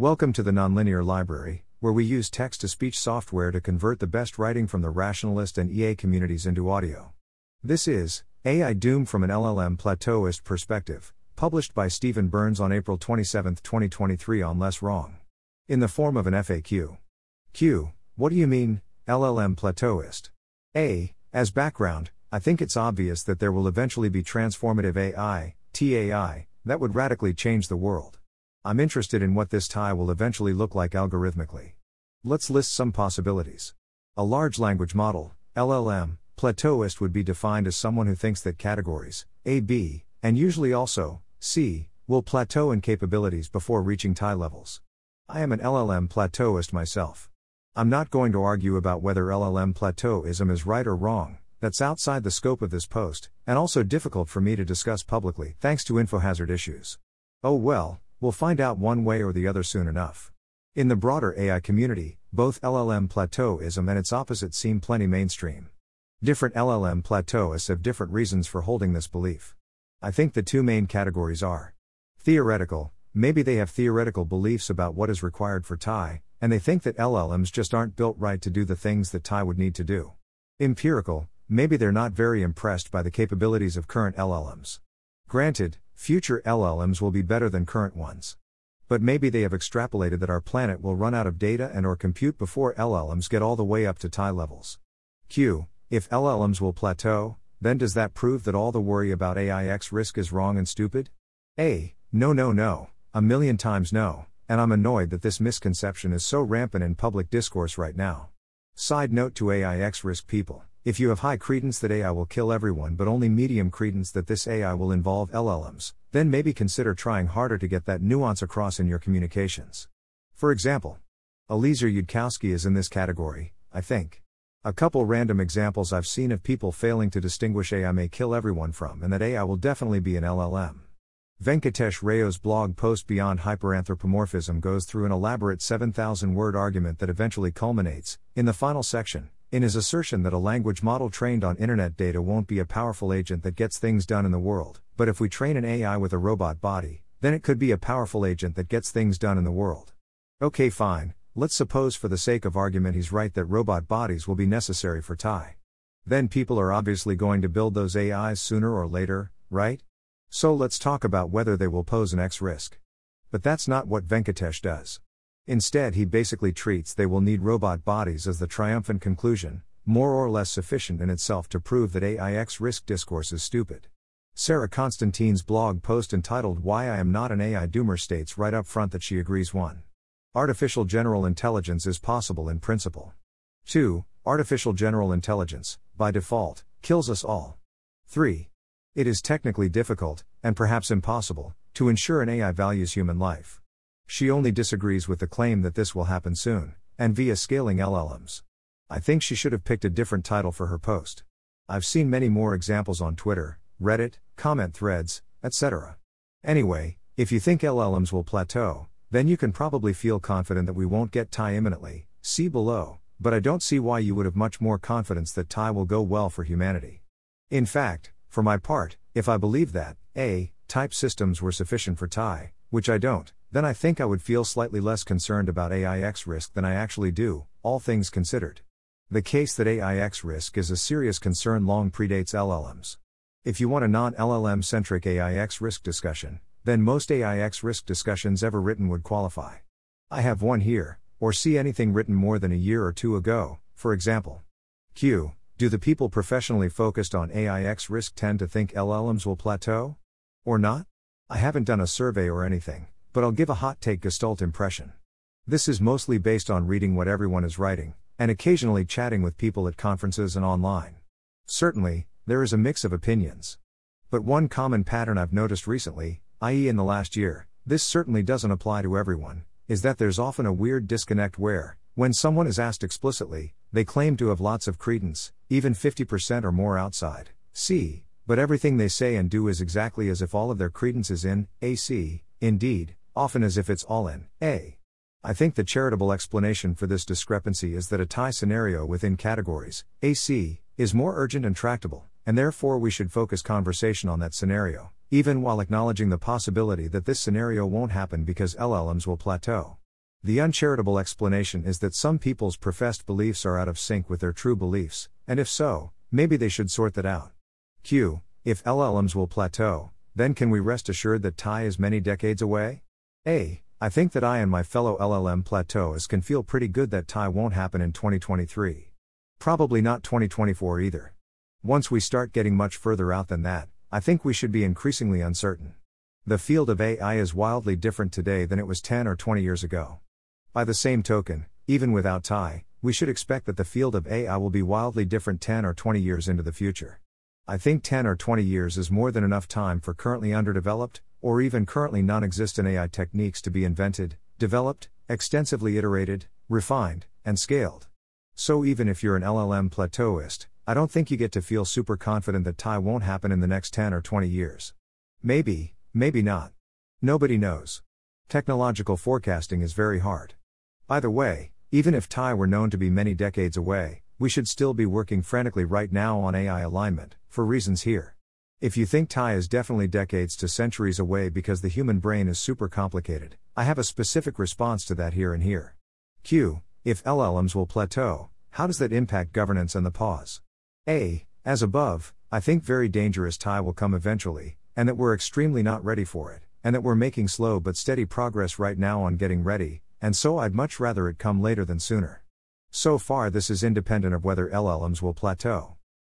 Welcome to the Nonlinear Library, where we use text to speech software to convert the best writing from the rationalist and EA communities into audio. This is AI Doom from an LLM Plateauist Perspective, published by Steven Byrnes on April 27, 2023, on Less Wrong. In the form of an FAQ. Q. What do you mean, LLM Plateauist? A. As background, I think it's obvious that there will eventually be transformative AI, TAI, that would radically change the world. I'm interested in what this TAI will eventually look like algorithmically. Let's list some possibilities. A large language model, LLM, plateauist would be defined as someone who thinks that categories, A, B, and usually also, C, will plateau in capabilities before reaching TAI levels. I am an LLM plateauist myself. I'm not going to argue about whether LLM plateauism is right or wrong, that's outside the scope of this post, and also difficult for me to discuss publicly thanks to infohazard issues. Oh well, We'll find out one way or the other soon enough. In the broader AI community, both LLM plateauism and its opposite seem plenty mainstream. Different LLM plateauists have different reasons for holding this belief. I think the two main categories are theoretical, maybe they have theoretical beliefs about what is required for TAI, and they think that LLMs just aren't built right to do the things that TAI would need to do. Empirical, maybe they're not very impressed by the capabilities of current LLMs. Granted, future LLMs will be better than current ones. But maybe they have extrapolated that our planet will run out of data and or compute before LLMs get all the way up to TAI levels. Q. If LLMs will plateau, then does that prove that all the worry about AI X risk is wrong and stupid? A. No, no, no, a million times no, and I'm annoyed that this misconception is so rampant in public discourse right now. Side note to AI X risk people. If you have high credence that AI will kill everyone but only medium credence that this AI will involve LLMs, then maybe consider trying harder to get that nuance across in your communications. For example, Eliezer Yudkowsky is in this category, I think. A couple random examples I've seen of people failing to distinguish AI may kill everyone from and that AI will definitely be an LLM. Venkatesh Rao's blog post Beyond Hyperanthropomorphism goes through an elaborate 7,000 word argument that eventually culminates, in the final section, in his assertion that a language model trained on internet data won't be a powerful agent that gets things done in the world, but if we train an AI with a robot body, then it could be a powerful agent that gets things done in the world. Okay, fine, let's suppose for the sake of argument he's right that robot bodies will be necessary for TAI. Then people are obviously going to build those AIs sooner or later, right? So let's talk about whether they will pose an X risk. But that's not what Venkatesh does. Instead, he basically treats they will need robot bodies as the triumphant conclusion, more or less sufficient in itself to prove that AI X risk discourse is stupid. Sarah Constantine's blog post entitled Why I Am Not an AI Doomer states right up front that she agrees 1. Artificial general intelligence is possible in principle. 2. Artificial general intelligence, by default, kills us all. 3. It is technically difficult, and perhaps impossible, to ensure an AI values human life. She only disagrees with the claim that this will happen soon, and via scaling LLMs. I think she should have picked a different title for her post. I've seen many more examples on Twitter, Reddit, comment threads, etc. Anyway, if you think LLMs will plateau, then you can probably feel confident that we won't get TAI imminently, see below, but I don't see why you would have much more confidence that TAI will go well for humanity. In fact, for my part, if I believe that, A, type systems were sufficient for TAI, which I don't, then I think I would feel slightly less concerned about AI X risk than I actually do, all things considered. The case that AI X risk is a serious concern long predates LLMs. If you want a non LLM centric AI X risk discussion, then most AI X risk discussions ever written would qualify. I have one here, or see anything written more than a year or two ago, for example. Q. Do the people professionally focused on AI X risk tend to think LLMs will plateau? Or not? I haven't done a survey or anything, but I'll give a hot take gestalt impression. This is mostly based on reading what everyone is writing, and occasionally chatting with people at conferences and online. Certainly, there is a mix of opinions. But one common pattern I've noticed recently, i.e., in the last year, this certainly doesn't apply to everyone, is that there's often a weird disconnect where, when someone is asked explicitly, they claim to have lots of credence, even 50% or more outside C, but everything they say and do is exactly as if all of their credence is in AC, indeed, often as if it's all in A. I think the charitable explanation for this discrepancy is that a TAI scenario within categories, AC, is more urgent and tractable, and therefore we should focus conversation on that scenario, even while acknowledging the possibility that this scenario won't happen because LLMs will plateau. The uncharitable explanation is that some people's professed beliefs are out of sync with their true beliefs, and if so, maybe they should sort that out. Q. If LLMs will plateau, then can we rest assured that TAI is many decades away? A. I think that I and my fellow LLM plateauists can feel pretty good that TAI won't happen in 2023. Probably not 2024 either. Once we start getting much further out than that, I think we should be increasingly uncertain. The field of AI is wildly different today than it was 10 or 20 years ago. By the same token, even without TAI, we should expect that the field of AI will be wildly different 10 or 20 years into the future. I think 10 or 20 years is more than enough time for currently underdeveloped, or even currently non existent AI techniques to be invented, developed, extensively iterated, refined, and scaled. So even if you're an LLM plateauist, I don't think you get to feel super confident that TAI won't happen in the next 10 or 20 years. Maybe, maybe not. Nobody knows. Technological forecasting is very hard. By the way, even if TAI were known to be many decades away, we should still be working frantically right now on AI alignment, for reasons here. If you think TAI is definitely decades to centuries away because the human brain is super complicated, I have a specific response to that here and here. Q. If LLMs will plateau, how does that impact governance and the pause? A. As above, I think very dangerous TAI will come eventually, and that we're extremely not ready for it, and that we're making slow but steady progress right now on getting ready, and so I'd much rather it come later than sooner. So far, this is independent of whether LLMs will plateau.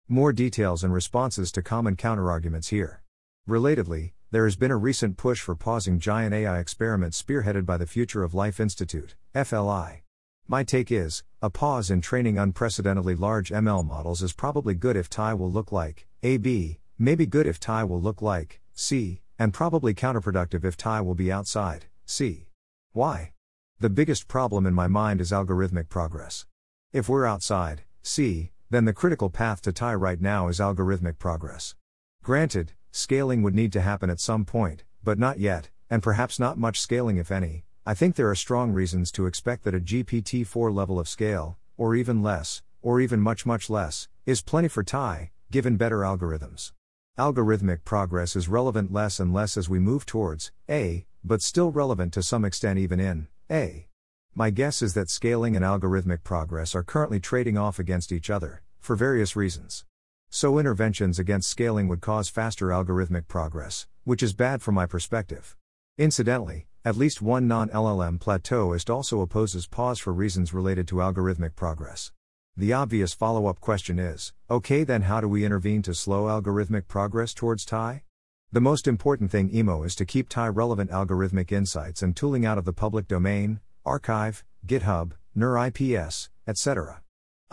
More details and responses to common counterarguments here. Relatedly, there has been a recent push for pausing giant AI experiments spearheaded by the Future of Life Institute, FLI. My take is, a pause in training unprecedentedly large ML models is probably good if TAI will look like AB, maybe good if TAI will look like C, and probably counterproductive if TAI will be outside C. Why? The biggest problem in my mind is algorithmic progress. If we're outside, C, then the critical path to TAI right now is algorithmic progress. Granted, scaling would need to happen at some point, but not yet, and perhaps not much scaling if any. I think there are strong reasons to expect that a GPT 4 level of scale, or even less, or even much, much less, is plenty for TAI, given better algorithms. Algorithmic progress is relevant less and less as we move towards A, but still relevant to some extent even in a. My guess is that scaling and algorithmic progress are currently trading off against each other, for various reasons. So interventions against scaling would cause faster algorithmic progress, which is bad from my perspective. Incidentally, at least one non LLM plateauist also opposes pause for reasons related to algorithmic progress. The obvious follow up question is okay, then how do we intervene to slow algorithmic progress towards TAI? The most important thing IMO is to keep TAI relevant algorithmic insights and tooling out of the public domain, arXiv, GitHub, NeurIPS, etc.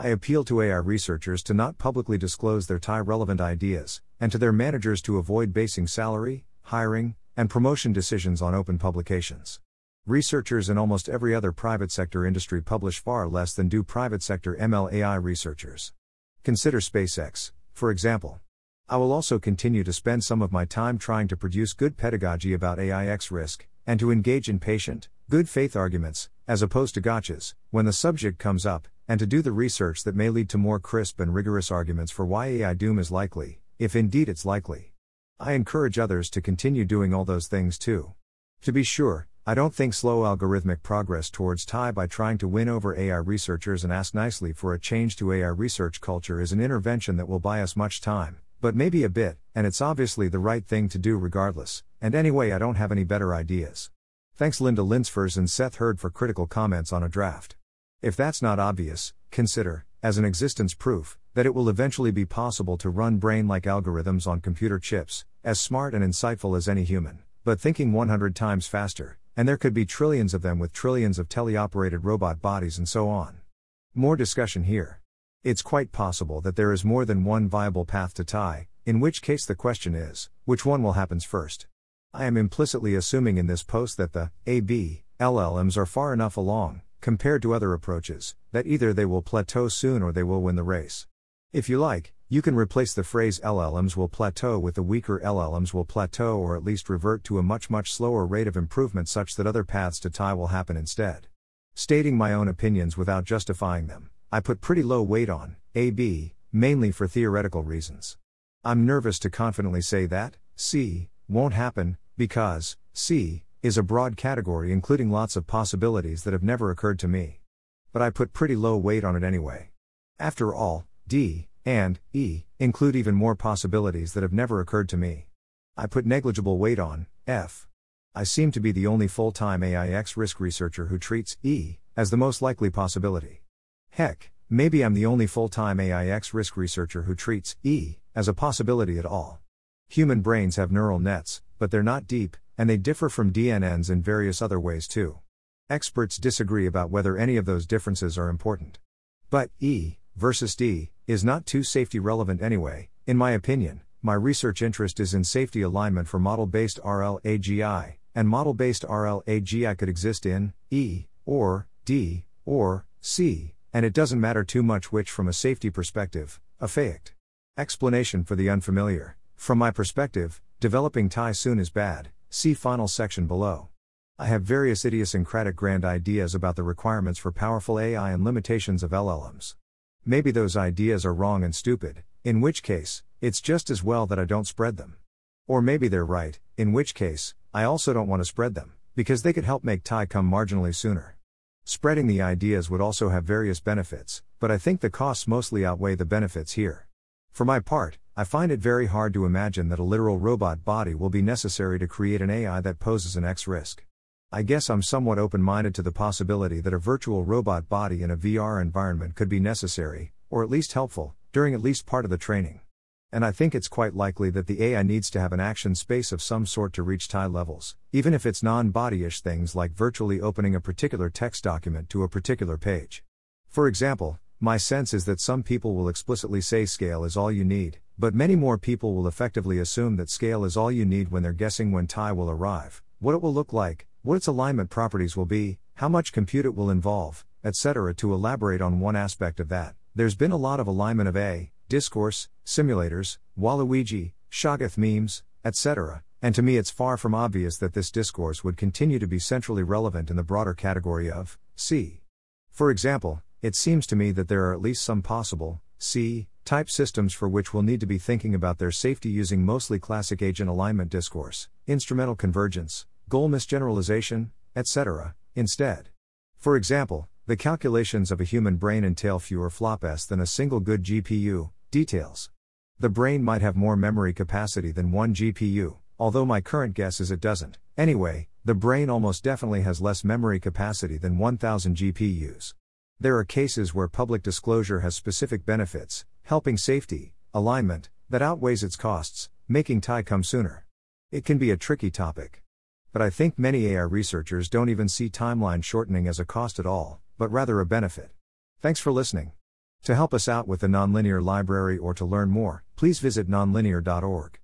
I appeal to AI researchers to not publicly disclose their TAI relevant ideas, and to their managers to avoid basing salary, hiring, and promotion decisions on open publications. Researchers in almost every other private sector industry publish far less than do private sector ML AI researchers. Consider SpaceX, for example. I will also continue to spend some of my time trying to produce good pedagogy about AI X risk, and to engage in patient, good faith arguments, as opposed to gotchas, when the subject comes up, and to do the research that may lead to more crisp and rigorous arguments for why AI doom is likely, if indeed it's likely. I encourage others to continue doing all those things too. To be sure, I don't think slow algorithmic progress towards TAI by trying to win over AI researchers and ask nicely for a change to AI research culture is an intervention that will buy us much time, but maybe a bit, and it's obviously the right thing to do regardless, and anyway, I don't have any better ideas. Thanks Linda Linsefors and Seth Herd for critical comments on a draft. If that's not obvious, consider, as an existence proof, that it will eventually be possible to run brain like algorithms on computer chips, as smart and insightful as any human, but thinking 100 times faster, and there could be trillions of them with trillions of teleoperated robot bodies and so on. More discussion here. It's quite possible that there is more than one viable path to TAI, in which case the question is, which one will happens first? I am implicitly assuming in this post that the AB LLMs are far enough along, compared to other approaches, that either they will plateau soon or they will win the race. If you like, you can replace the phrase LLMs will plateau with the weaker LLMs will plateau or at least revert to a much much slower rate of improvement such that other paths to TAI will happen instead. Stating my own opinions without justifying them, I put pretty low weight on AB, mainly for theoretical reasons. I'm nervous to confidently say that C won't happen, because C is a broad category including lots of possibilities that have never occurred to me. But I put pretty low weight on it anyway. After all, D and E include even more possibilities that have never occurred to me. I put negligible weight on F. I seem to be the only full time AI X risk researcher who treats E as the most likely possibility. Heck, maybe I'm the only full time AI X risk researcher who treats E as a possibility at all. Human brains have neural nets, but they're not deep, and they differ from DNNs in various other ways too. Experts disagree about whether any of those differences are important. But E versus D is not too safety relevant anyway, in my opinion. My research interest is in safety alignment for model based RLAGI, and model based RLAGI could exist in E, or D, or C, and it doesn't matter too much which from a safety perspective, AFAICT. Explanation for the unfamiliar. From my perspective, developing TAI soon is bad, see final section below. I have various idiosyncratic grand ideas about the requirements for powerful AI and limitations of LLMs. Maybe those ideas are wrong and stupid, in which case, it's just as well that I don't spread them. Or maybe they're right, in which case, I also don't want to spread them, because they could help make TAI come marginally sooner. Spreading the ideas would also have various benefits, but I think the costs mostly outweigh the benefits here. For my part, I find it very hard to imagine that a literal robot body will be necessary to create an AI that poses an X risk. I guess I'm somewhat open minded to the possibility that a virtual robot body in a VR environment could be necessary, or at least helpful, during at least part of the training. And I think it's quite likely that the AI needs to have an action space of some sort to reach TAI levels, even if it's non bodyish things like virtually opening a particular text document to a particular page. For example, my sense is that some people will explicitly say scale is all you need, but many more people will effectively assume that scale is all you need when they're guessing when TAI will arrive, what it will look like, what its alignment properties will be, how much compute it will involve, etc. To elaborate on one aspect of that, there's been a lot of alignment of A, discourse, simulators, Waluigi, Shoggoth memes, etc., and to me it's far from obvious that this discourse would continue to be centrally relevant in the broader category of C. For example, it seems to me that there are at least some possible C type systems for which we'll need to be thinking about their safety using mostly classic agent alignment discourse, instrumental convergence, goal misgeneralization, etc., instead. For example, the calculations of a human brain entail fewer flops than a single good GPU, details. The brain might have more memory capacity than one GPU, although my current guess is it doesn't. Anyway, the brain almost definitely has less memory capacity than 1000 GPUs. There are cases where public disclosure has specific benefits, helping safety, alignment, that outweighs its costs, making TAI come sooner. It can be a tricky topic. But I think many AI researchers don't even see timeline shortening as a cost at all, but rather a benefit. Thanks for listening. To help us out with the Nonlinear Library or to learn more, please visit nonlinear.org.